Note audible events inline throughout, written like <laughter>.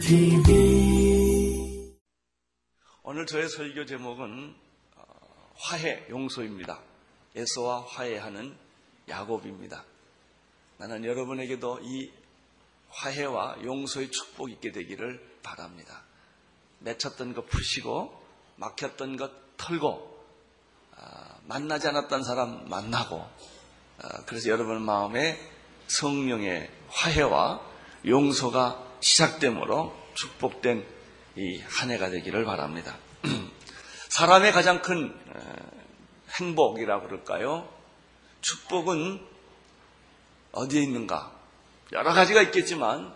TV 오늘 저의 설교 제목은 어, 화해 용서입니다. 에서와 화해하는 야곱입니다. 나는 여러분에게도 이 화해와 용서의 축복이 있게 되기를 바랍니다. 맺혔던 것 푸시고 막혔던 것 털고 아, 만나지 않았던 사람 만나고 아, 그래서 여러분 마음에 성령의 화해와 용서가 시작됨으로 축복된 이 한 해가 되기를 바랍니다. <clears throat> 사람의 가장 큰 행복이라고 그럴까요? 축복은 어디에 있는가? 여러 가지가 있겠지만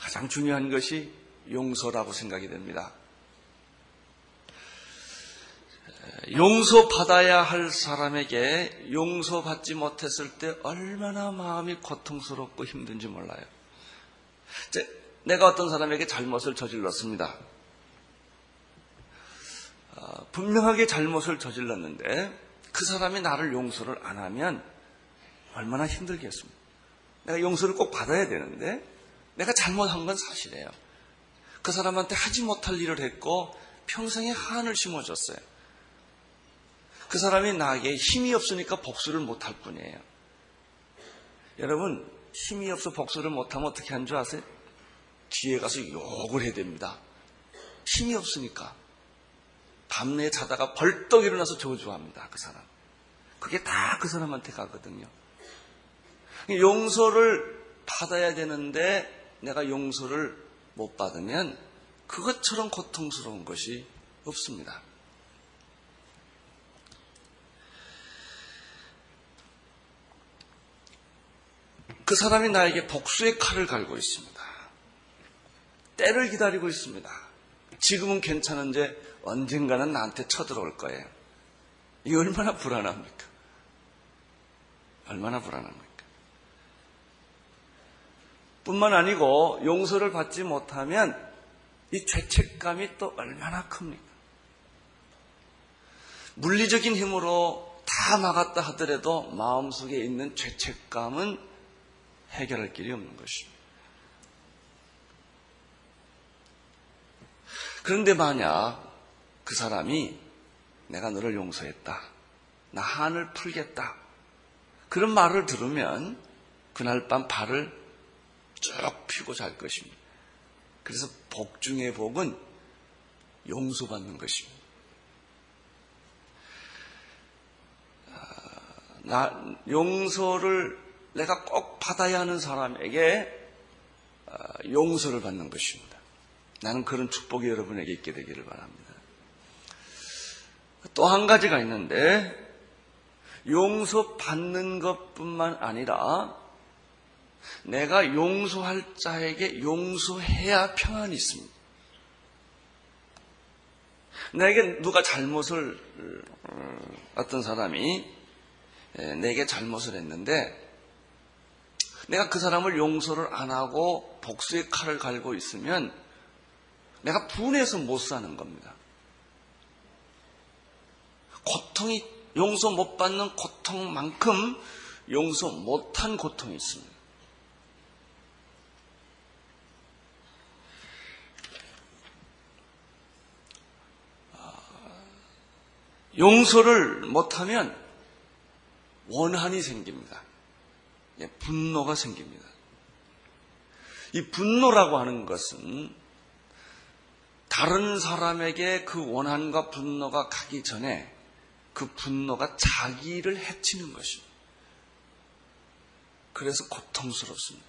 가장 중요한 것이 용서라고 생각이 됩니다. 용서받아야 할 사람에게 용서받지 못했을 때 얼마나 마음이 고통스럽고 힘든지 몰라요. 내가 어떤 사람에게 잘못을 저질렀습니다. 어, 분명하게 잘못을 저질렀는데 그 사람이 나를 용서를 안 하면 얼마나 힘들겠습니까? 내가 용서를 꼭 받아야 되는데 내가 잘못한 건 사실이에요. 그 사람한테 하지 못할 일을 했고 평생에 한을 심어줬어요. 그 사람이 나에게 힘이 없으니까 복수를 못할 뿐이에요. 여러분 힘이 없어 복수를 못하면 어떻게 하는 줄 아세요? 뒤에 가서 욕을 해야 됩니다. 힘이 없으니까 밤내 자다가 벌떡 일어나서 저주합니다. 그 사람. 그게 다 그 사람한테 가거든요. 용서를 받아야 되는데 내가 용서를 못 받으면 그것처럼 고통스러운 것이 없습니다. 그 사람이 나에게 복수의 칼을 갈고 있습니다. 때를 기다리고 있습니다. 지금은 괜찮은데 언젠가는 나한테 쳐들어올 거예요. 이게 얼마나 불안합니까? 얼마나 불안합니까? 뿐만 아니고 용서를 받지 못하면 이 죄책감이 또 얼마나 큽니까? 물리적인 힘으로 다 막았다 하더라도 마음속에 있는 죄책감은 해결할 길이 없는 것입니다. 그런데 만약 그 사람이 내가 너를 용서했다. 나 한을 풀겠다. 그런 말을 들으면 그날 밤 발을 쭉 펴고 잘 것입니다. 그래서 복 중의 복은 용서받는 것입니다. 아, 나 용서를 내가 꼭 받아야 하는 사람에게 아, 용서를 받는 것입니다. 나는 그런 축복이 여러분에게 있게 되기를 바랍니다. 또 한 가지가 있는데 용서 받는 것뿐만 아니라 내가 용서할 자에게 용서해야 평안이 있습니다. 내게 누가 잘못을 어떤 사람이 내게 잘못을 했는데 내가 그 사람을 용서를 안 하고 복수의 칼을 갈고 있으면 내가 분해서 못 사는 겁니다. 고통이 용서 못 받는 고통만큼 용서 못한 고통이 있습니다. 아, 용서를 못하면 원한이 생깁니다. 예, 분노가 생깁니다. 이 분노라고 하는 것은 다른 사람에게 그 원한과 분노가 가기 전에 그 분노가 자기를 해치는 것입니다. 그래서 고통스럽습니다.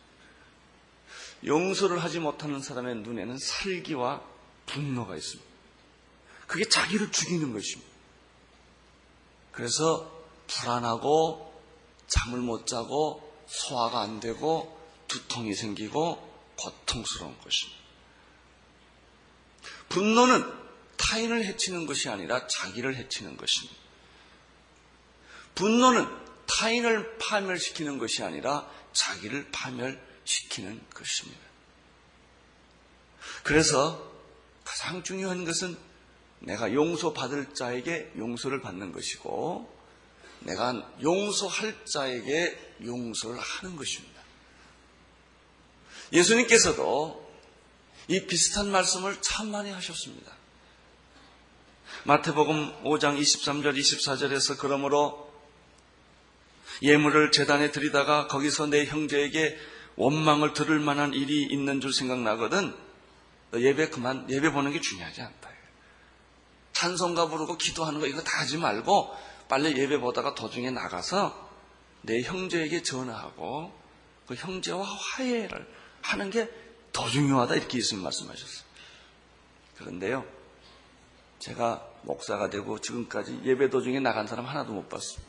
용서를 하지 못하는 사람의 눈에는 살기와 분노가 있습니다. 그게 자기를 죽이는 것입니다. 그래서 불안하고 잠을 못 자고 소화가 안 되고 두통이 생기고 고통스러운 것입니다. 분노는 타인을 해치는 것이 아니라 자기를 해치는 것입니다. 분노는 타인을 파멸시키는 것이 아니라 자기를 파멸시키는 것입니다. 그래서 가장 중요한 것은 내가 용서받을 자에게 용서를 받는 것이고 내가 용서할 자에게 용서를 하는 것입니다. 예수님께서도 이 비슷한 말씀을 참 많이 하셨습니다. 마태복음 5장 23절 24절에서 그러므로 예물을 재단에 드리다가 거기서 내 형제에게 원망을 들을 만한 일이 있는 줄 생각나거든 너 예배 그만 예배 보는 게 중요하지 않다. 찬송가 부르고 기도하는 거 이거 다 하지 말고 빨리 예배 보다가 도중에 나가서 내 형제에게 전화하고 그 형제와 화해를 하는 게 더 중요하다 이렇게 예수님 말씀하셨어요. 그런데요, 제가 목사가 되고 지금까지 예배 도중에 나간 사람 하나도 못 봤어요.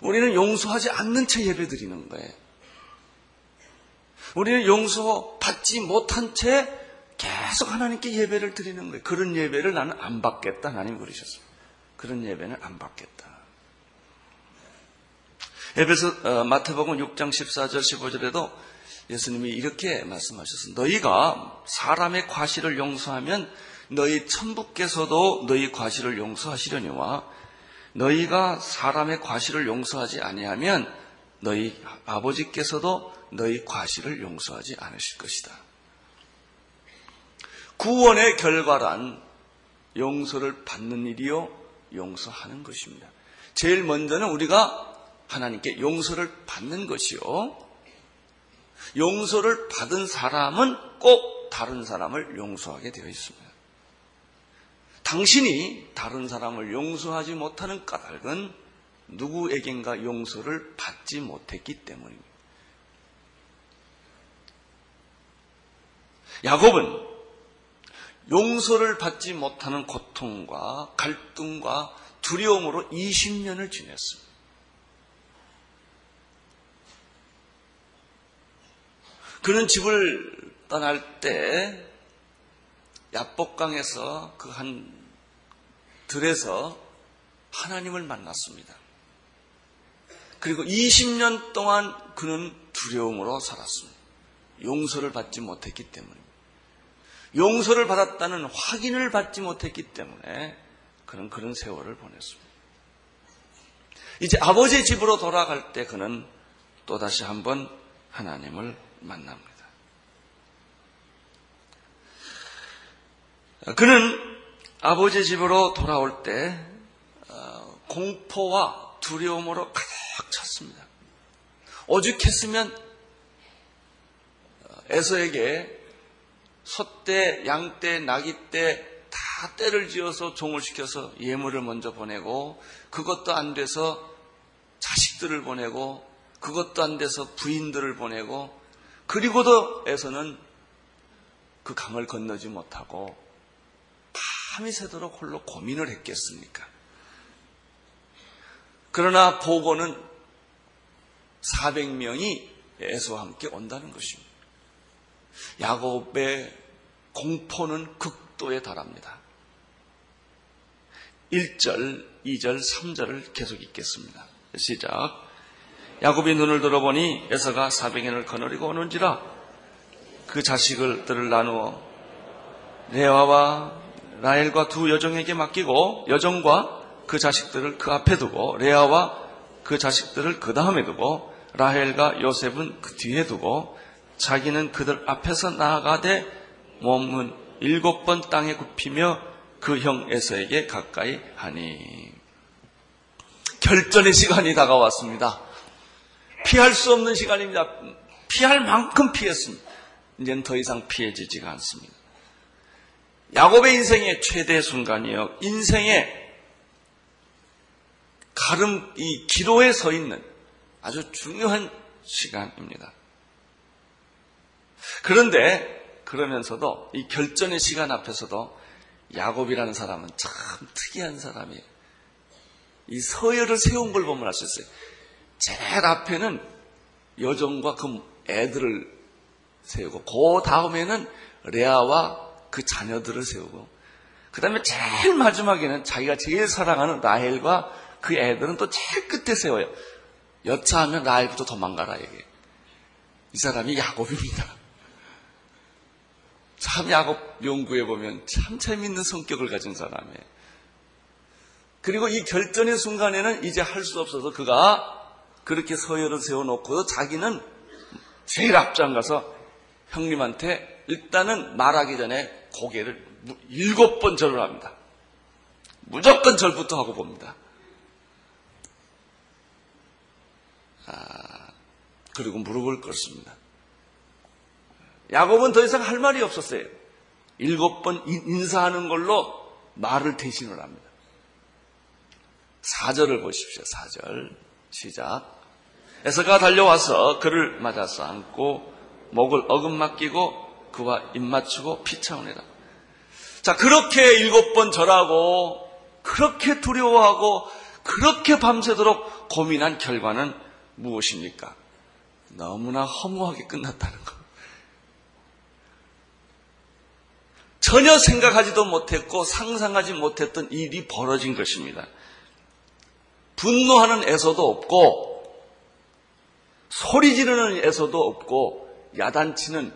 우리는 용서하지 않는 채 예배 드리는 거예요. 우리는 용서받지 못한 채 계속 하나님께 예배를 드리는 거예요. 그런 예배를 나는 안 받겠다. 하나님 그러셨어요. 그런 예배는 안 받겠다. 에베소 어, 마태복음 6장 14절 15절에도 예수님이 이렇게 말씀하셨습니다. 너희가 사람의 과실을 용서하면 너희 천부께서도 너희 과실을 용서하시려니와 너희가 사람의 과실을 용서하지 아니하면 너희 아버지께서도 너희 과실을 용서하지 않으실 것이다. 구원의 결과란 용서를 받는 일이요, 용서하는 것입니다. 제일 먼저는 우리가 하나님께 용서를 받는 것이요. 용서를 받은 사람은 꼭 다른 사람을 용서하게 되어 있습니다. 당신이 다른 사람을 용서하지 못하는 까닭은 누구에겐가 용서를 받지 못했기 때문입니다. 야곱은 용서를 받지 못하는 고통과 갈등과 두려움으로 20년을 지냈습니다. 그는 집을 떠날 때 야복강에서 그 한 들에서 하나님을 만났습니다. 그리고 20년 동안 그는 두려움으로 살았습니다. 용서를 받지 못했기 때문입니다. 용서를 받았다는 확인을 받지 못했기 때문에 그는 그런 세월을 보냈습니다. 이제 아버지 집으로 돌아갈 때 그는 또다시 한번 하나님을 만납니다. 그는 아버지 집으로 돌아올 때 어, 공포와 두려움으로 가득 찼습니다. 오죽했으면 어, 에서에게 소떼, 양떼, 나귀떼 다 떼를 지어서 종을 시켜서 예물을 먼저 보내고 그것도 안 돼서 자식들을 보내고 그것도 안 돼서 부인들을 보내고 그리고도 에서는 그 강을 건너지 못하고 밤이 새도록 홀로 고민을 했겠습니까? 그러나 보고는 400명이 에서와 함께 온다는 것입니다. 야곱의 공포는 극도에 달합니다. 1절, 2절, 3절을 계속 읽겠습니다. 시작. 야곱이 눈을 들어보니 에서가 사백인을 거느리고 오는지라 그 자식들을 나누어 레아와 라헬과 두 여종에게 맡기고 여종과 그 자식들을 그 앞에 두고 레아와 그 자식들을 그 다음에 두고 라헬과 요셉은 그 뒤에 두고 자기는 그들 앞에서 나아가되 몸은 일곱 번 땅에 굽히며 그 형 에서에게 가까이 하니 결전의 시간이 다가왔습니다. 피할 수 없는 시간입니다. 피할 만큼 피했습니다. 이제는 더 이상 피해지지가 않습니다. 야곱의 인생의 최대 순간이요. 인생의 가름, 이 기로에 서 있는 아주 중요한 시간입니다. 그런데 그러면서도 이 결전의 시간 앞에서도 야곱이라는 사람은 참 특이한 사람이에요. 이 서열을 세운 걸 보면 알 수 있어요. 제일 앞에는 여종과 그 애들을 세우고 그 다음에는 레아와 그 자녀들을 세우고 그 다음에 제일 마지막에는 자기가 제일 사랑하는 라헬과 그 애들은 또 제일 끝에 세워요. 여차하면 라헬부터 도망가라 얘기해요. 이 사람이 야곱입니다. 참 야곱 연구해 보면 참 재밌는 성격을 가진 사람이에요. 그리고 이 결전의 순간에는 이제 할 수 없어서 그가 그렇게 서열을 세워놓고 자기는 제일 앞장 가서 형님한테 일단은 말하기 전에 고개를 일곱 번 절을 합니다. 무조건 절부터 하고 봅니다. 아, 그리고 무릎을 꿇습니다. 야곱은 더 이상 할 말이 없었어요. 일곱 번 인사하는 걸로 말을 대신을 합니다. 4절을 보십시오. 4절. 시작. 에서가 달려와서 그를 맞아서 안고 목을 어금 맡기고 그와 입 맞추고 피차오니라. 자, 그렇게 일곱 번 절하고 그렇게 두려워하고 그렇게 밤새도록 고민한 결과는 무엇입니까? 너무나 허무하게 끝났다는 것. 전혀 생각하지도 못했고 상상하지 못했던 일이 벌어진 것입니다. 분노하는 애서도 없고 소리 지르는 애서도 없고 야단치는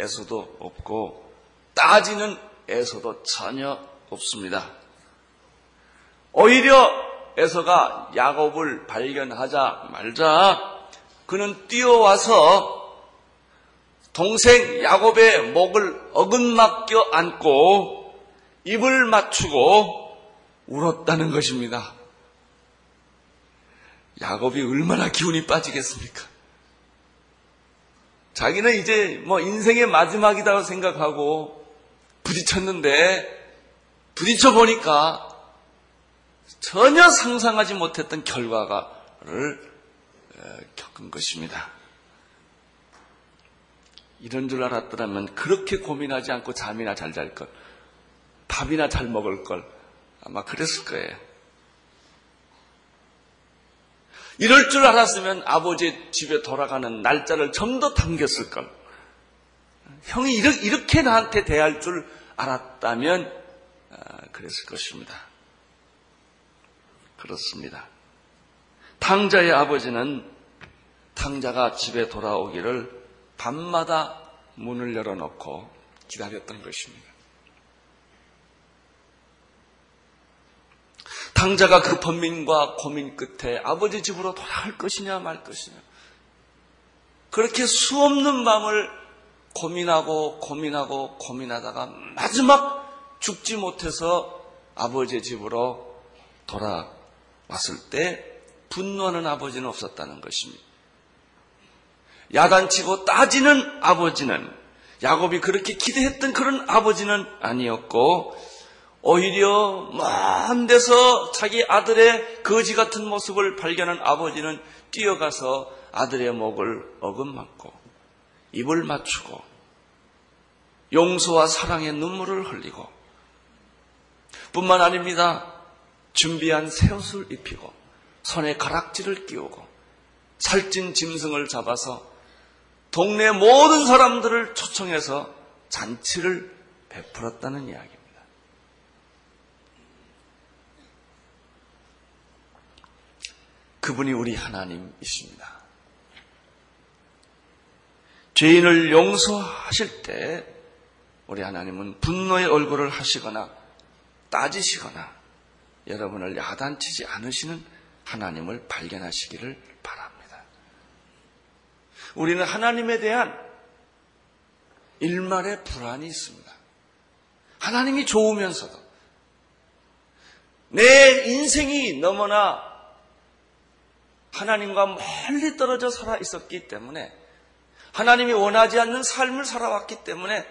애서도 없고 따지는 애서도 전혀 없습니다. 오히려 에서가 야곱을 발견하자 말자 그는 뛰어와서 동생 야곱의 목을 어긋맞겨 안고 입을 맞추고 울었다는 것입니다. 야곱이 얼마나 기운이 빠지겠습니까? 자기는 이제 뭐 인생의 마지막이라고 생각하고 부딪혔는데 부딪혀 보니까 전혀 상상하지 못했던 결과를 겪은 것입니다. 이런 줄 알았더라면 그렇게 고민하지 않고 잠이나 잘 잘 걸, 밥이나 잘 먹을 걸 아마 그랬을 거예요. 이럴 줄 알았으면 아버지 집에 돌아가는 날짜를 좀 더 당겼을 걸. 형이 이렇게 나한테 대할 줄 알았다면 아, 그랬을 것입니다. 그렇습니다. 탕자의 아버지는 탕자가 집에 돌아오기를 밤마다 문을 열어놓고 기다렸던 것입니다. 탕자가 그 번민과 고민 끝에 아버지 집으로 돌아갈 것이냐 말 것이냐. 그렇게 수없는 밤을 고민하고 고민하고 고민하다가 마지막 죽지 못해서 아버지 집으로 돌아왔을 때 분노하는 아버지는 없었다는 것입니다. 야단치고 따지는 아버지는 야곱이 그렇게 기대했던 그런 아버지는 아니었고 오히려 먼 데서 자기 아들의 거지 같은 모습을 발견한 아버지는 뛰어가서 아들의 목을 어긋맞고 입을 맞추고 용서와 사랑의 눈물을 흘리고 뿐만 아닙니다. 준비한 새 옷을 입히고 손에 가락지를 끼우고 살찐 짐승을 잡아서 동네 모든 사람들을 초청해서 잔치를 베풀었다는 이야기입니다. 그분이 우리 하나님이십니다. 죄인을 용서하실 때 우리 하나님은 분노의 얼굴을 하시거나 따지시거나 여러분을 야단치지 않으시는 하나님을 발견하시기를 바랍니다. 우리는 하나님에 대한 일말의 불안이 있습니다. 하나님이 좋으면서도 내 인생이 너무나 하나님과 멀리 떨어져 살아 있었기 때문에 하나님이 원하지 않는 삶을 살아왔기 때문에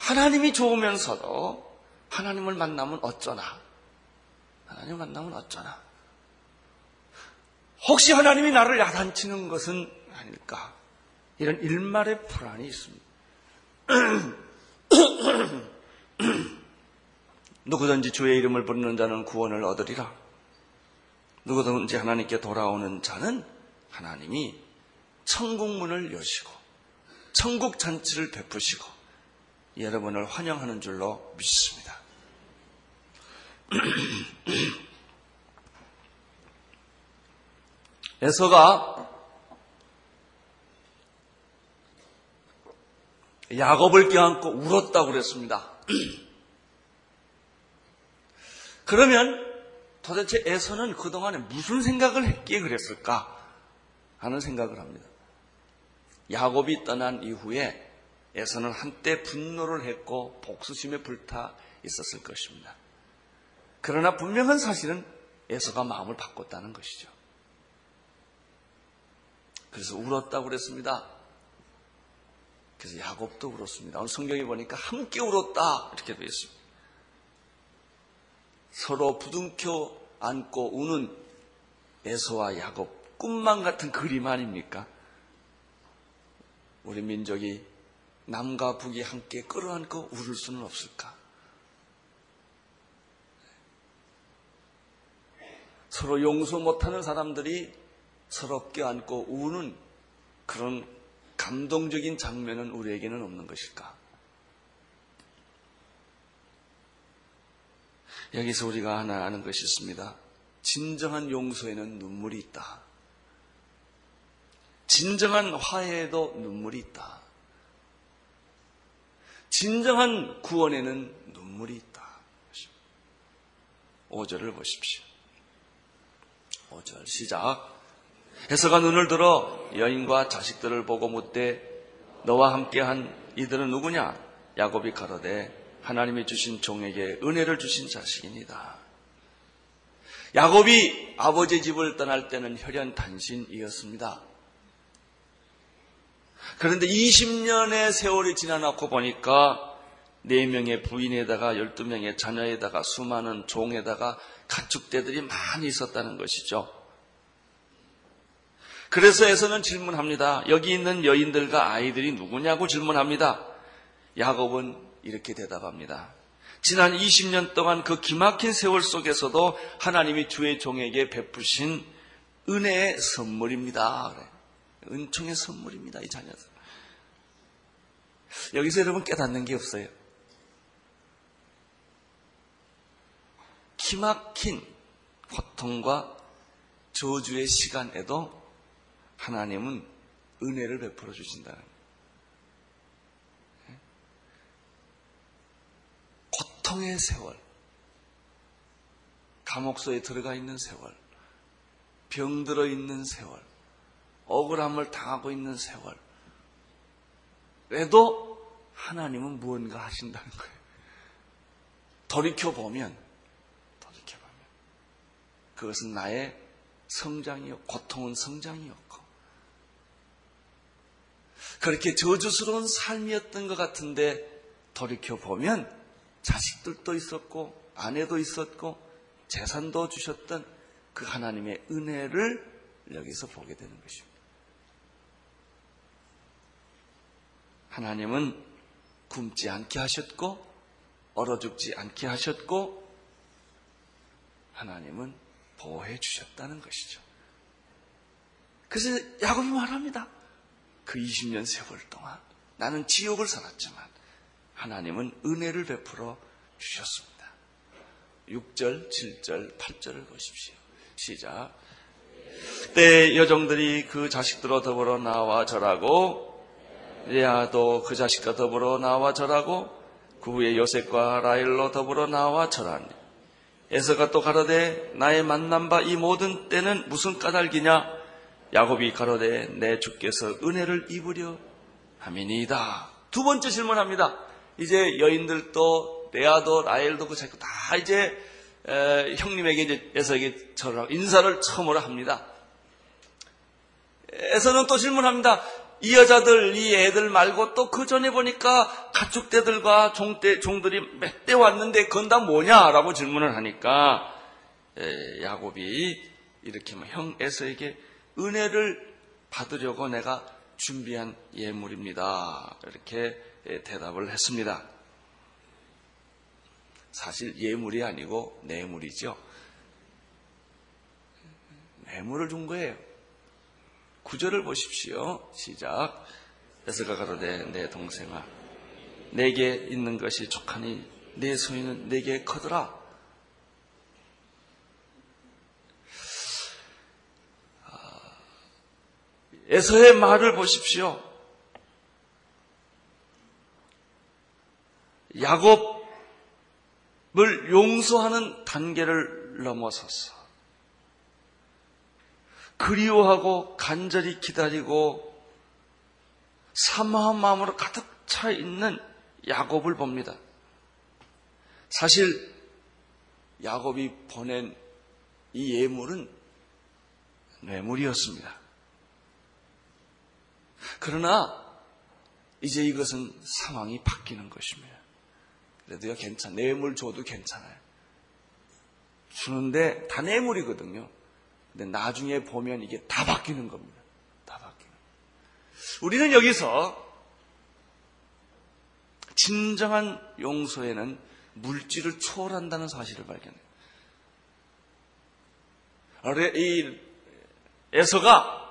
하나님이 좋으면서도 하나님을 만나면 어쩌나? 하나님 만나면 어쩌나? 혹시 하나님이 나를 야단치는 것은 아닐까 이런 일말의 불안이 있습니다. <clears throat> 누구든지 주의 이름을 부르는 자는 구원을 얻으리라. 누구든지 하나님께 돌아오는 자는 하나님이 천국문을 여시고 천국 잔치를 베푸시고 여러분을 환영하는 줄로 믿습니다. <clears throat> 에서가 야곱을 껴안고 울었다고 그랬습니다. <clears throat> 그러면 도대체 에서는 그동안에 무슨 생각을 했기에 그랬을까 하는 생각을 합니다. 야곱이 떠난 이후에 에서는 한때 분노를 했고 복수심에 불타 있었을 것입니다. 그러나 분명한 사실은 에서가 마음을 바꿨다는 것이죠. 그래서 울었다고 그랬습니다. 그래서 야곱도 울었습니다. 오늘 성경에 보니까 함께 울었다 이렇게 되어 있습니다. 서로 부둥켜 안고 우는 에서와 야곱 꿈만 같은 그림 아닙니까? 우리 민족이 남과 북이 함께 끌어안고 울을 수는 없을까? 서로 용서 못하는 사람들이 서로 껴안고 우는 그런 감동적인 장면은 우리에게는 없는 것일까? 여기서 우리가 하나 아는 것이 있습니다. 진정한 용서에는 눈물이 있다. 진정한 화해에도 눈물이 있다. 진정한 구원에는 눈물이 있다. 5절을 보십시오. 5절 시작. 해서가 눈을 들어 여인과 자식들을 보고 묻되 너와 함께한 이들은 누구냐? 야곱이 가로되 하나님이 주신 종에게 은혜를 주신 자식입니다. 야곱이 아버지 집을 떠날 때는 혈연 단신이었습니다. 그런데 20년의 세월이 지나놓고 보니까 4명의 부인에다가 12명의 자녀에다가 수많은 종에다가 가축대들이 많이 있었다는 것이죠. 그래서 에서는 질문합니다. 여기 있는 여인들과 아이들이 누구냐고 질문합니다. 야곱은 이렇게 대답합니다. 지난 20년 동안 그 기막힌 세월 속에서도 하나님이 주의 종에게 베푸신 은혜의 선물입니다. 은총의 선물입니다. 이 자녀들. 여기서 여러분 깨닫는 게 없어요. 기막힌 고통과 저주의 시간에도 하나님은 은혜를 베풀어 주신다는 고통의 세월, 감옥소에 들어가 있는 세월, 병들어 있는 세월, 억울함을 당하고 있는 세월, 에도 하나님은 무언가 하신다는 거예요. 돌이켜보면, 돌이켜보면, 그것은 나의 성장이요, 고통은 성장이었고, 그렇게 저주스러운 삶이었던 것 같은데, 돌이켜 보면, 자식들도 있었고 아내도 있었고 재산도 주셨던 그 하나님의 은혜를 여기서 보게 되는 것입니다. 하나님은 굶지 않게 하셨고 얼어 죽지 않게 하셨고 하나님은 보호해 주셨다는 것이죠. 그래서 야곱이 말합니다. 그 20년 세월 동안 나는 지옥을 살았지만 하나님은 은혜를 베풀어 주셨습니다. 6절, 7절, 8절을 보십시오. 시작. 때 여종들이 그 자식들로 더불어 나와 절하고 레아도 그 자식과 더불어 나와 절하고 그 후에 요셉과 라일로 더불어 나와 절하니 에서가 또 가로되 나의 만난 바 이 모든 떼는 무슨 까닭이냐 야곱이 가로되 내 주께서 은혜를 입으려 함이니이다. 두 번째 질문합니다. 이제 여인들도 레아도 라헬도 그 자꾸 다 이제 에, 형님에게 이제 에서에게 절하고 인사를 처음으로 합니다. 에서는 또 질문합니다. 이 여자들, 이 애들 말고 또 그 전에 보니까 가축대들과 종대, 종들이 몇 대 왔는데 그건 다 뭐냐라고 질문을 하니까 에, 야곱이 이렇게 뭐 형 에서에게 은혜를 받으려고 내가 준비한 예물입니다. 이렇게 대답을 했습니다. 사실 예물이 아니고 뇌물이죠. 뇌물을 준 거예요. 구절을 보십시오. 시작. 에서가 가로되 내 동생아 내게 있는 것이 족하니 내 소유는 내게 커더라. 에서의 말을 보십시오. 야곱을 용서하는 단계를 넘어서서 그리워하고 간절히 기다리고 사모한 마음으로 가득 차 있는 야곱을 봅니다. 사실 야곱이 보낸 이 예물은 뇌물이었습니다. 그러나 이제 이것은 상황이 바뀌는 것입니다. 그래도요, 괜찮, 뇌물 줘도 괜찮아요. 주는데 다 뇌물이거든요. 근데 나중에 보면 이게 다 바뀌는 겁니다. 다 바뀌는. 우리는 여기서 진정한 용서에는 물질을 초월한다는 사실을 발견해요. 이 에서가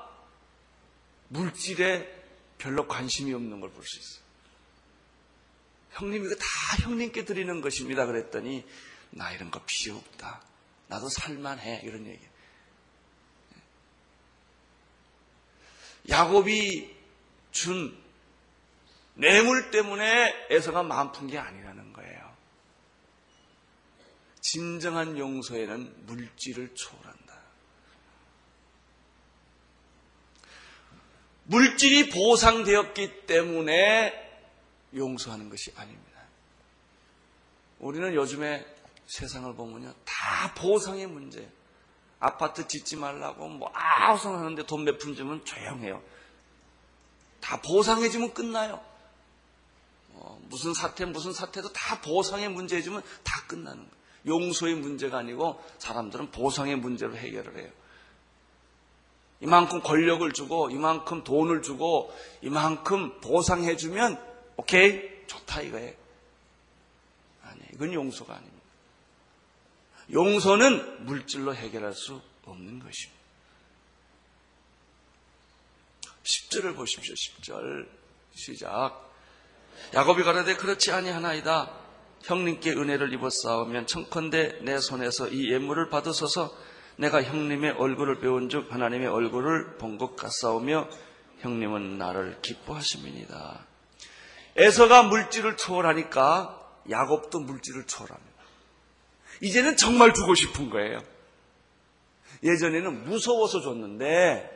물질에 별로 관심이 없는 걸 볼 수 있어요. 형님 이거 다 형님께 드리는 것입니다. 그랬더니 나 이런 거 필요 없다. 나도 살만해 이런 얘기. 야곱이 준 뇌물 때문에 에서가 마음 푼 게 아니라는 거예요. 진정한 용서에는 물질을 초월한다. 물질이 보상되었기 때문에 용서하는 것이 아닙니다. 우리는 요즘에 세상을 보면요. 다 보상의 문제. 아파트 짓지 말라고 뭐 아우성 하는데 돈 몇 푼 주면 조용해요. 다 보상해주면 끝나요. 어, 무슨 사태 무슨 사태도 다 보상의 문제 해주면 다 끝나는 거예요. 용서의 문제가 아니고 사람들은 보상의 문제로 해결을 해요. 이만큼 권력을 주고 이만큼 돈을 주고 이만큼 보상해 주면 오케이 좋다 이거예요. 아니 이건 용서가 아닙니다. 용서는 물질로 해결할 수 없는 것입니다. 10절을 보십시오. 10절 시작. 야곱이 가라되 그렇지 아니하나이다. 형님께 은혜를 입었사오면 청컨대 내 손에서 이 예물을 받으소서 내가 형님의 얼굴을 배운 즉 하나님의 얼굴을 본 것 같사오며 형님은 나를 기뻐하심이니다. 에서가 물질을 초월하니까 야곱도 물질을 초월합니다. 이제는 정말 주고 싶은 거예요. 예전에는 무서워서 줬는데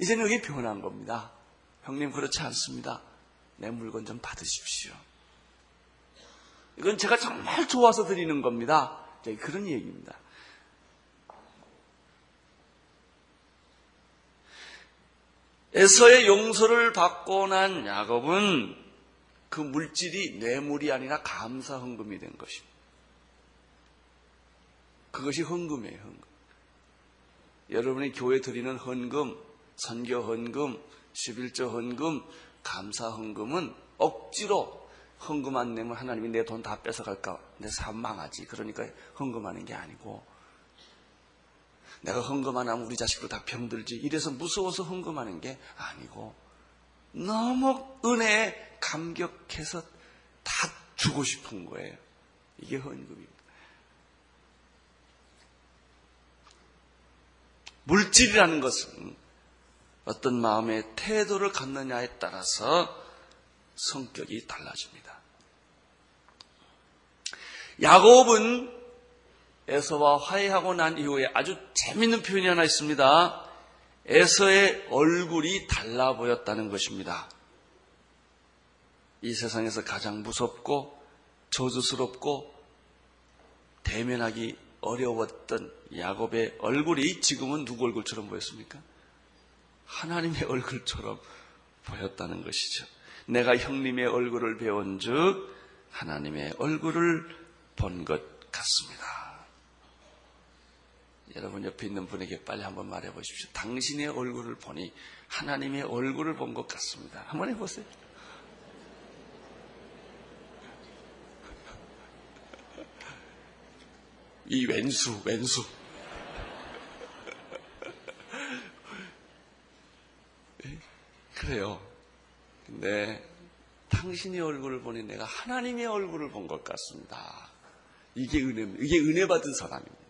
이제는 여기 변한 겁니다. 형님 그렇지 않습니다. 내 물건 좀 받으십시오. 이건 제가 정말 좋아서 드리는 겁니다. 그런 얘기입니다. 에서의 용서를 받고 난 야곱은 그 물질이 뇌물이 아니라 감사 헌금이 된 것입니다. 그것이 헌금이에요, 헌금. 여러분이 교회 드리는 헌금, 선교 헌금, 11조 헌금, 감사 헌금은 억지로 헌금 안 내면 하나님이 내 돈 다 뺏어갈까? 내 삶 망하지. 그러니까 헌금하는 게 아니고 내가 헌금 안 하면 우리 자식들 다 병들지. 이래서 무서워서 헌금하는 게 아니고 너무 은혜에 감격해서 다 주고 싶은 거예요. 이게 헌금입니다. 물질이라는 것은 어떤 마음의 태도를 갖느냐에 따라서 성격이 달라집니다. 야곱은 에서와 화해하고 난 이후에 아주 재밌는 표현이 하나 있습니다. 에서의 얼굴이 달라 보였다는 것입니다. 이 세상에서 가장 무섭고 저주스럽고 대면하기 어려웠던 야곱의 얼굴이 지금은 누구 얼굴처럼 보였습니까? 하나님의 얼굴처럼 보였다는 것이죠. 내가 형님의 얼굴을 배운 즉 하나님의 얼굴을 본 것 같습니다. 여러분 옆에 있는 분에게 빨리 한번 말해 보십시오. 당신의 얼굴을 보니 하나님의 얼굴을 본 것 같습니다. 한번 해보세요. 이 왼수, 왼수. 예? 그래요. 근데 당신의 얼굴을 보니 내가 하나님의 얼굴을 본 것 같습니다. 이게 은혜, 이게 은혜 받은 사람입니다.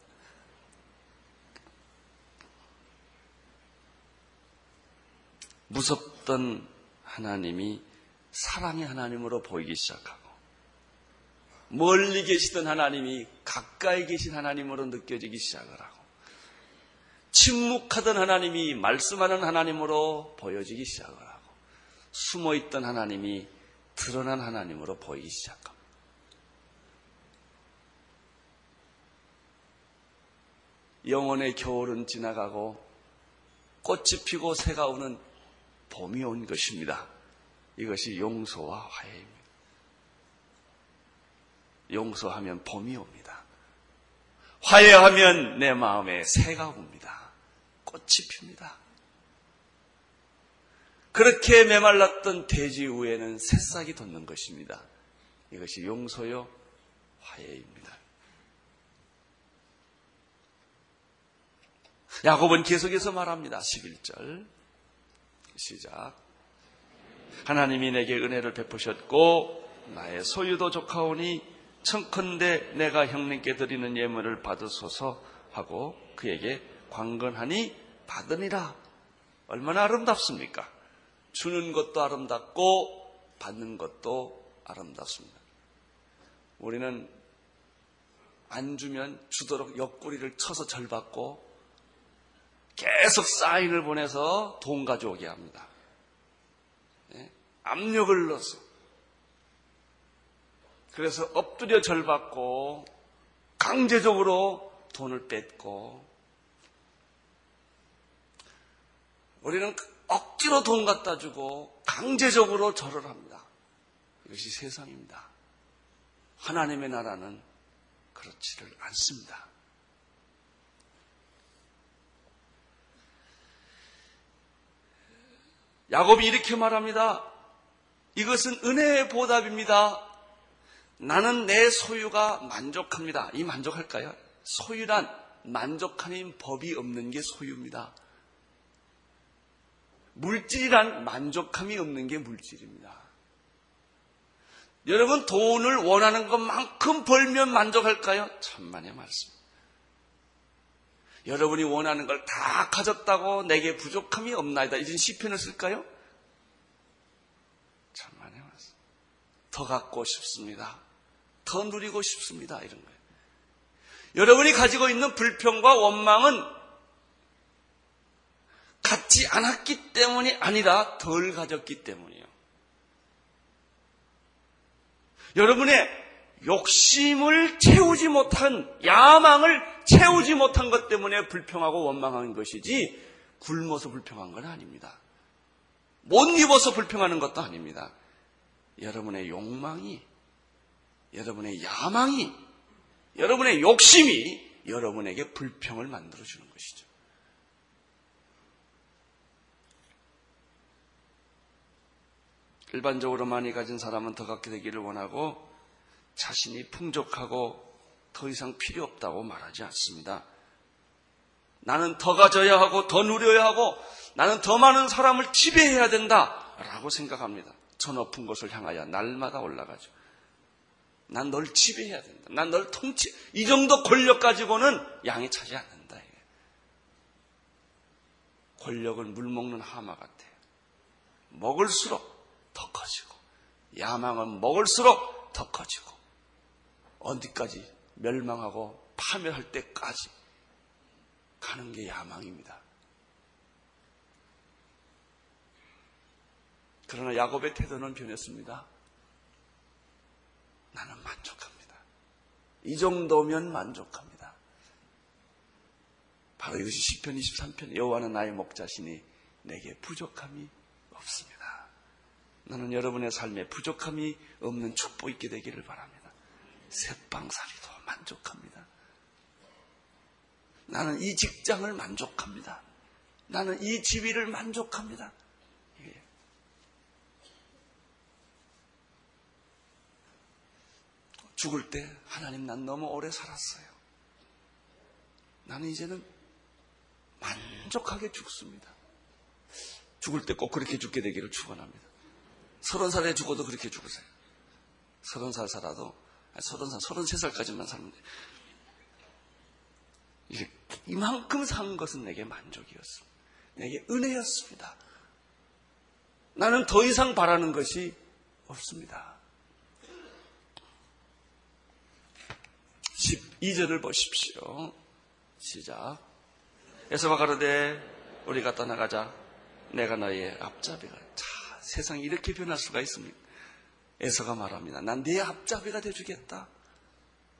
무섭던 하나님이 사랑의 하나님으로 보이기 시작하고 멀리 계시던 하나님이 가까이 계신 하나님으로 느껴지기 시작을 하고 침묵하던 하나님이 말씀하는 하나님으로 보여지기 시작을 하고 숨어 있던 하나님이 드러난 하나님으로 보이기 시작합니다. 영혼의 겨울은 지나가고 꽃이 피고 새가 오는 봄이 온 것입니다. 이것이 용서와 화해입니다. 용서하면 봄이 옵니다. 화해하면 내 마음에 새가 옵니다. 꽃이 핍니다. 그렇게 메말랐던 대지 위에는 새싹이 돋는 것입니다. 이것이 용서요 화해입니다. 야곱은 계속해서 말합니다. 11절 시작 하나님이 내게 은혜를 베푸셨고 나의 소유도 좋하오니 청컨대 내가 형님께 드리는 예물을 받으소서 하고 그에게 광건하니 받으니라. 얼마나 아름답습니까? 주는 것도 아름답고 받는 것도 아름답습니다. 우리는 안 주면 주도록 옆구리를 쳐서 절 받고 계속 사인을 보내서 돈 가져오게 합니다. 네? 압력을 넣어서 그래서 엎드려 절 받고 강제적으로 돈을 뺏고 우리는 억지로 돈 갖다 주고 강제적으로 절을 합니다. 이것이 세상입니다. 하나님의 나라는 그렇지를 않습니다. 야곱이 이렇게 말합니다. 이것은 은혜의 보답입니다. 나는 내 소유가 만족합니다. 이 만족할까요? 소유란 만족하는 법이 없는 게 소유입니다. 물질이란 만족함이 없는 게 물질입니다. 여러분 돈을 원하는 것만큼 벌면 만족할까요? 천만의 말씀. 여러분이 원하는 걸 다 가졌다고 내게 부족함이 없나이다. 이런 시편을 쓸까요? 천만의 말씀. 더 갖고 싶습니다. 더 누리고 싶습니다. 이런 거예요. 여러분이 가지고 있는 불평과 원망은 갖지 않았기 때문이 아니라 덜 가졌기 때문이에요. 여러분의 욕심을 채우지 못한 야망을 채우지 못한 것 때문에 불평하고 원망한 것이지 굶어서 불평한 건 아닙니다. 못 입어서 불평하는 것도 아닙니다. 여러분의 욕망이 여러분의 야망이 여러분의 욕심이 여러분에게 불평을 만들어 주는 것이죠. 일반적으로 많이 가진 사람은 더 갖게 되기를 원하고 자신이 풍족하고 더 이상 필요 없다고 말하지 않습니다. 나는 더 가져야 하고 더 누려야 하고 나는 더 많은 사람을 지배해야 된다라고 생각합니다. 저 높은 곳을 향하여 날마다 올라가죠. 난 널 지배해야 된다. 난 널 통치. 이 정도 권력 가지고는 양이 차지 않는다. 권력은 물 먹는 하마 같아요. 먹을수록 더 커지고 야망은 먹을수록 더 커지고 어디까지 멸망하고 파멸할 때까지 가는 게 야망입니다. 그러나 야곱의 태도는 변했습니다. 나는 만족합니다. 이 정도면 만족합니다. 바로 이것이 시편 23편 여호와는 나의 목자시니 내게 부족함이 없습니다. 나는 여러분의 삶에 부족함이 없는 축복 있게 되기를 바랍니다. 새빵살이도 만족합니다. 나는 이 직장을 만족합니다. 나는 이 지위를 만족합니다. 죽을 때 하나님 난 너무 오래 살았어요. 나는 이제는 만족하게 죽습니다. 죽을 때 꼭 그렇게 죽게 되기를 축원합니다. 서른 살에 죽어도 그렇게 죽으세요. 서른 살 살아도 서른 살, 서른 세 살까지만 살면 돼. 이제 이만큼 산 것은 내게 만족이었습니다. 내게 은혜였습니다. 나는 더 이상 바라는 것이 없습니다. 2절을 보십시오. 시작. 에서와 가로되 우리가 떠나가자. 내가 너의 앞잡이가. 자, 세상이 이렇게 변할 수가 있습니까? 에서가 말합니다. 난 네 앞잡이가 돼주겠다.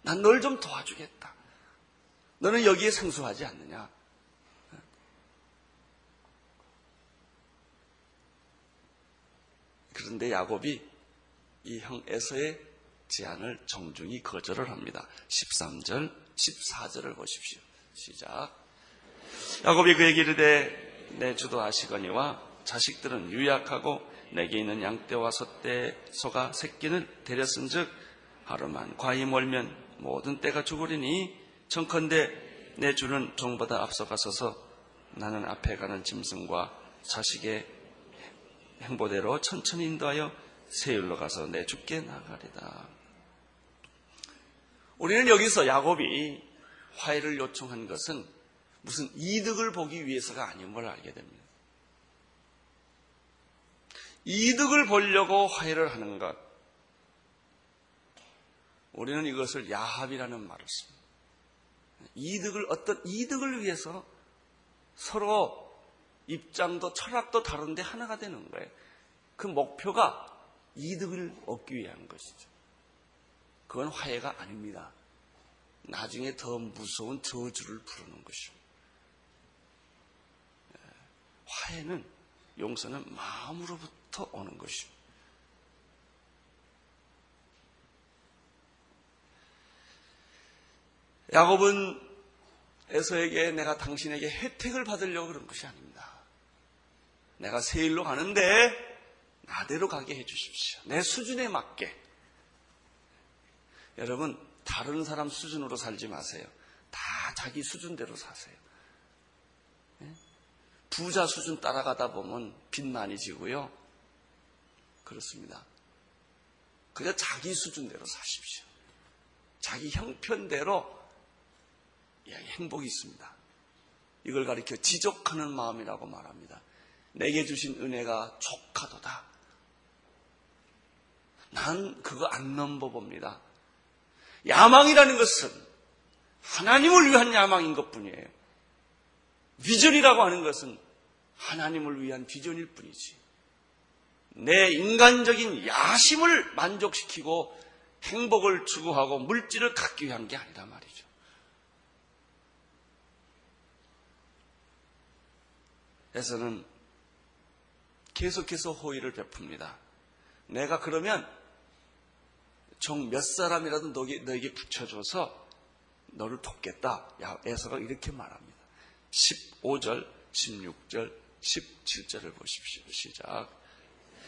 난 널 좀 도와주겠다. 너는 여기에 생소하지 않느냐? 그런데 야곱이 이 형 에서의 제안을 정중히 거절을 합니다. 13절, 14절을 보십시오. 시작. 야곱이 그에게 이르되 내 주도 아시거니와 자식들은 유약하고 내게 있는 양떼와 소떼, 소가 새끼는 데렸은즉 하루만 과히 멀면 모든 때가 죽으리니 청컨대 내 주는 종보다 앞서가서서 나는 앞에 가는 짐승과 자식의 행보대로 천천히 인도하여 세율로 가서 내 죽게 나가리다. 우리는 여기서 야곱이 화해를 요청한 것은 무슨 이득을 보기 위해서가 아닌 걸 알게 됩니다. 이득을 보려고 화해를 하는 것. 우리는 이것을 야합이라는 말을 씁니다. 이득을, 어떤 이득을 위해서 서로 입장도 철학도 다른데 하나가 되는 거예요. 그 목표가 이득을 얻기 위한 것이죠. 그건 화해가 아닙니다. 나중에 더 무서운 저주를 부르는 것입니다. 예, 화해는 용서는 마음으로부터 오는 것입니다. 야곱은 에서에게 내가 당신에게 혜택을 받으려고 그런 것이 아닙니다. 내가 세일로 가는데 나대로 가게 해주십시오. 내 수준에 맞게. 여러분, 다른 사람 수준으로 살지 마세요. 다 자기 수준대로 사세요. 예? 부자 수준 따라가다 보면 빚 많이 지고요. 그렇습니다. 그냥 자기 수준대로 사십시오. 자기 형편대로 행복이 있습니다. 이걸 가리켜 지족하는 마음이라고 말합니다. 내게 주신 은혜가 족하도다. 난 그거 안 넘버봅니다. 야망이라는 것은 하나님을 위한 야망인 것 뿐이에요. 비전이라고 하는 것은 하나님을 위한 비전일 뿐이지. 내 인간적인 야심을 만족시키고 행복을 추구하고 물질을 갖기 위한 게 아니다 말이죠. 에서는 계속해서 호의를 베풉니다. 내가 그러면 종몇 사람이라도 너에게, 붙여줘서 너를 돕겠다. 야, 에서가 이렇게 말합니다. 15절, 16절, 17절을 보십시오. 시작.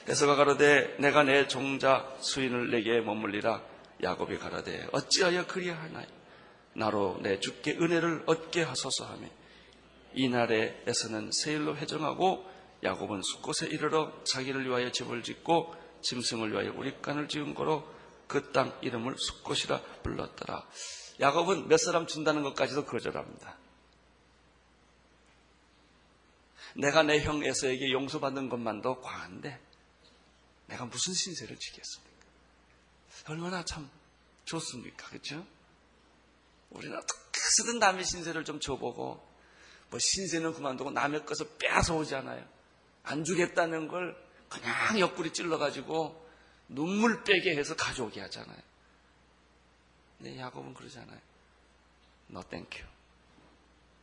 에서가 가로되 내가 내 종자 수인을 내게 머물리라. 야곱이 가로되 어찌하여 그리하나이? 나로 내 주께 은혜를 얻게 하소서 하며 이날에 에서는 세일로 회정하고 야곱은 숫곳에 이르러 자기를 위하여 집을 짓고 짐승을 위하여 우리간을 지은 거로 그 땅 이름을 숫곳이라 불렀더라. 야곱은 몇 사람 준다는 것까지도 거절합니다. 내가 내 형 에서에게 용서받는 것만도 과한데 내가 무슨 신세를 지겠습니까? 얼마나 참 좋습니까? 그렇죠? 우리는 어떻게 쓰든 남의 신세를 좀 줘보고 뭐 신세는 그만두고 남의 것을 빼앗아 오잖아요. 안 주겠다는 걸 그냥 옆구리 찔러가지고 눈물 빼게 해서 가져오게 하잖아요. 근데 야곱은 그러잖아요. 너 thank you.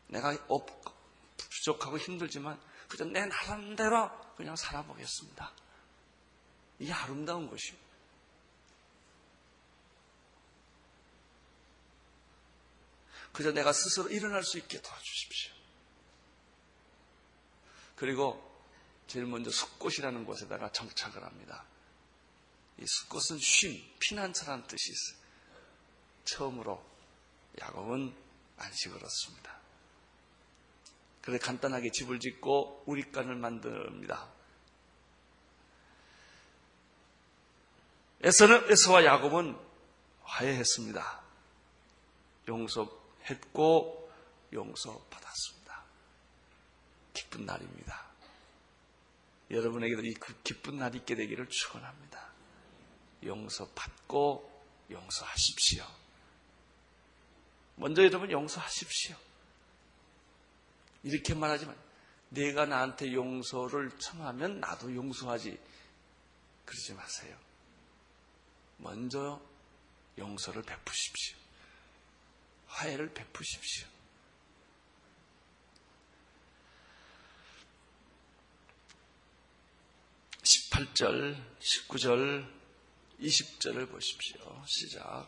내가 없고 부족하고 힘들지만 그저 내 나름대로 그냥 살아보겠습니다. 이게 아름다운 것이요. 그저 내가 스스로 일어날 수 있게 도와주십시오. 그리고 제일 먼저 숲꽃이라는 곳에다가 정착을 합니다. 이 숲꽃은 쉼, 피난처라는 뜻이 있어요. 처음으로 야곱은 안식을 얻습니다. 그래 간단하게 집을 짓고 우리간을 만듭니다. 에서는 에서와 야곱은 화해했습니다. 용서했고 용서받았습니다. 기쁜 날입니다. 여러분에게도 이그 기쁜 날이 있게 되기를 축원합니다. 용서받고 용서하십시오. 먼저 여러분 용서하십시오. 이렇게 말하지만 내가 나한테 용서를 청하면 나도 용서하지. 그러지 마세요. 먼저 용서를 베푸십시오. 화해를 베푸십시오. 18절, 19절, 20절을 보십시오. 시작.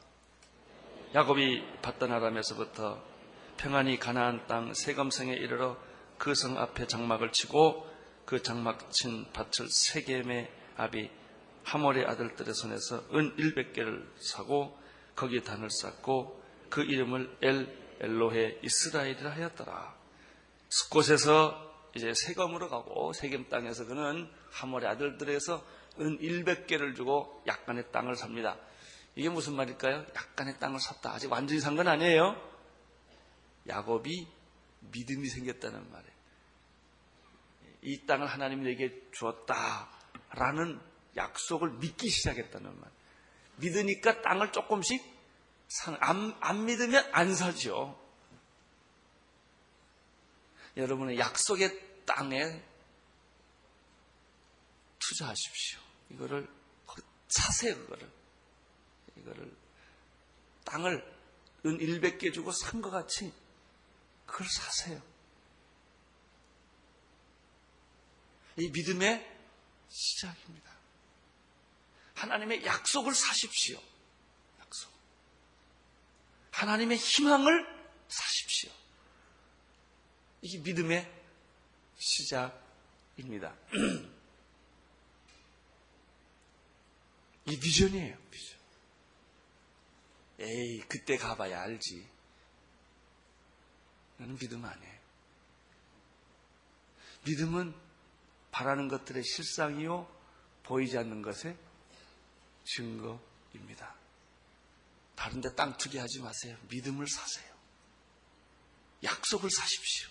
야곱이 받던 아람에서부터 평안히 가나안 땅 세검성에 이르러 그 성 앞에 장막을 치고 그 장막 친 밭을 세겜의 아비 하몰의 아들들의 손에서 은 100개를 사고 거기에 단을 쌓고 그 이름을 엘 엘로헤 이스라엘이라 하였더라. 숲곳에서 이제 세검으로 가고 세겜 땅에서 그는 하몰의 아들들에서 은 100개를 주고 약간의 땅을 삽니다. 이게 무슨 말일까요? 약간의 땅을 샀다. 아직 완전히 산 건 아니에요. 야곱이 믿음이 생겼다는 말이에요. 이 땅을 하나님이 내게 주었다라는 약속을 믿기 시작했다는 말. 믿으니까 땅을 조금씩 산, 안, 안 믿으면 안 사죠. 여러분의 약속의 땅에 투자하십시오. 이거를 사세요, 그거를. 이거를 땅을 은 100개 주고 산 것 같이 그걸 사세요. 이 믿음의 시작입니다. 하나님의 약속을 사십시오. 약속. 하나님의 희망을 사십시오. 이게 믿음의 시작입니다. <clears throat> 이 비전이에요, 비전. 에이, 그때 가봐야 알지. 나는 믿음 안 해. 믿음은 바라는 것들의 실상이요, 보이지 않는 것의 증거입니다. 다른데 땅 투기 하지 마세요. 믿음을 사세요. 약속을 사십시오.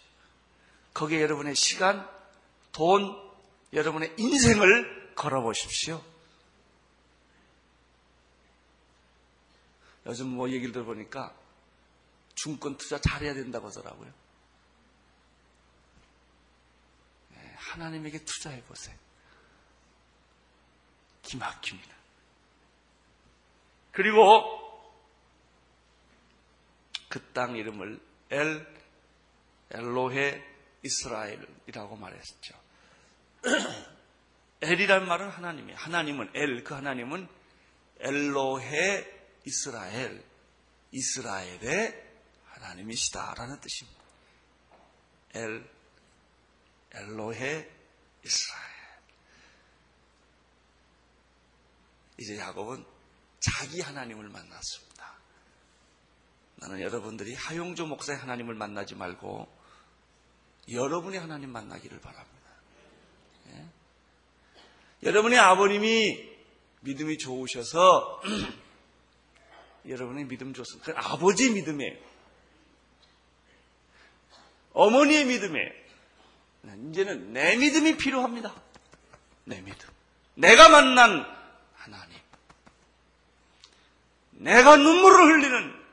거기에 여러분의 시간, 돈, 여러분의 인생을 걸어보십시오. 요즘 뭐 얘기를 들어보니까 중권 투자 잘해야 된다고 하더라고요. 네, 하나님에게 투자해 보세요. 기막힙니다. 그리고 그 땅 이름을 엘 엘로헤 이스라엘이라고 말했죠. <clears throat> 엘이란 말은 하나님이에요. 하나님은 엘, 그 하나님은 엘로헤 이스라엘, 이스라엘의 하나님이시다라는 뜻입니다. 엘, 엘로헤 이스라엘. 이제 야곱은 자기 하나님을 만났습니다. 나는 여러분들이 하용조 목사의 하나님을 만나지 말고 여러분의 하나님 만나기를 바랍니다. 예? 여러분의 아버님이 믿음이 좋으셔서 <clears throat> 여러분의 믿음 좋습니다. 그 아버지 믿음이에요. 어머니의 믿음이에요. 이제는 내 믿음이 필요합니다. 내 믿음. 내가 만난 하나님. 내가 눈물을 흘리는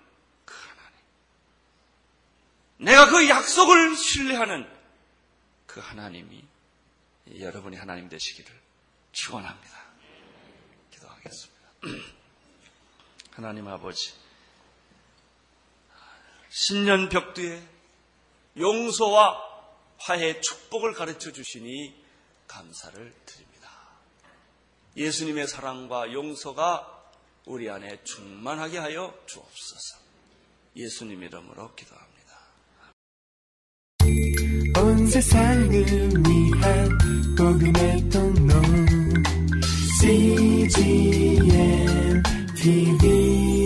그 하나님. 내가 그 약속을 신뢰하는 그 하나님이 여러분이 하나님 되시기를 축원합니다. 기도하겠습니다. <clears throat> 하나님 아버지, 신년 벽두에 용서와 화해 축복을 가르쳐 주시니 감사를 드립니다. 예수님의 사랑과 용서가 우리 안에 충만하게 하여 주옵소서. 예수님 이름으로 기도합니다. 온 세상을 위한 복음의 통로 CGM TV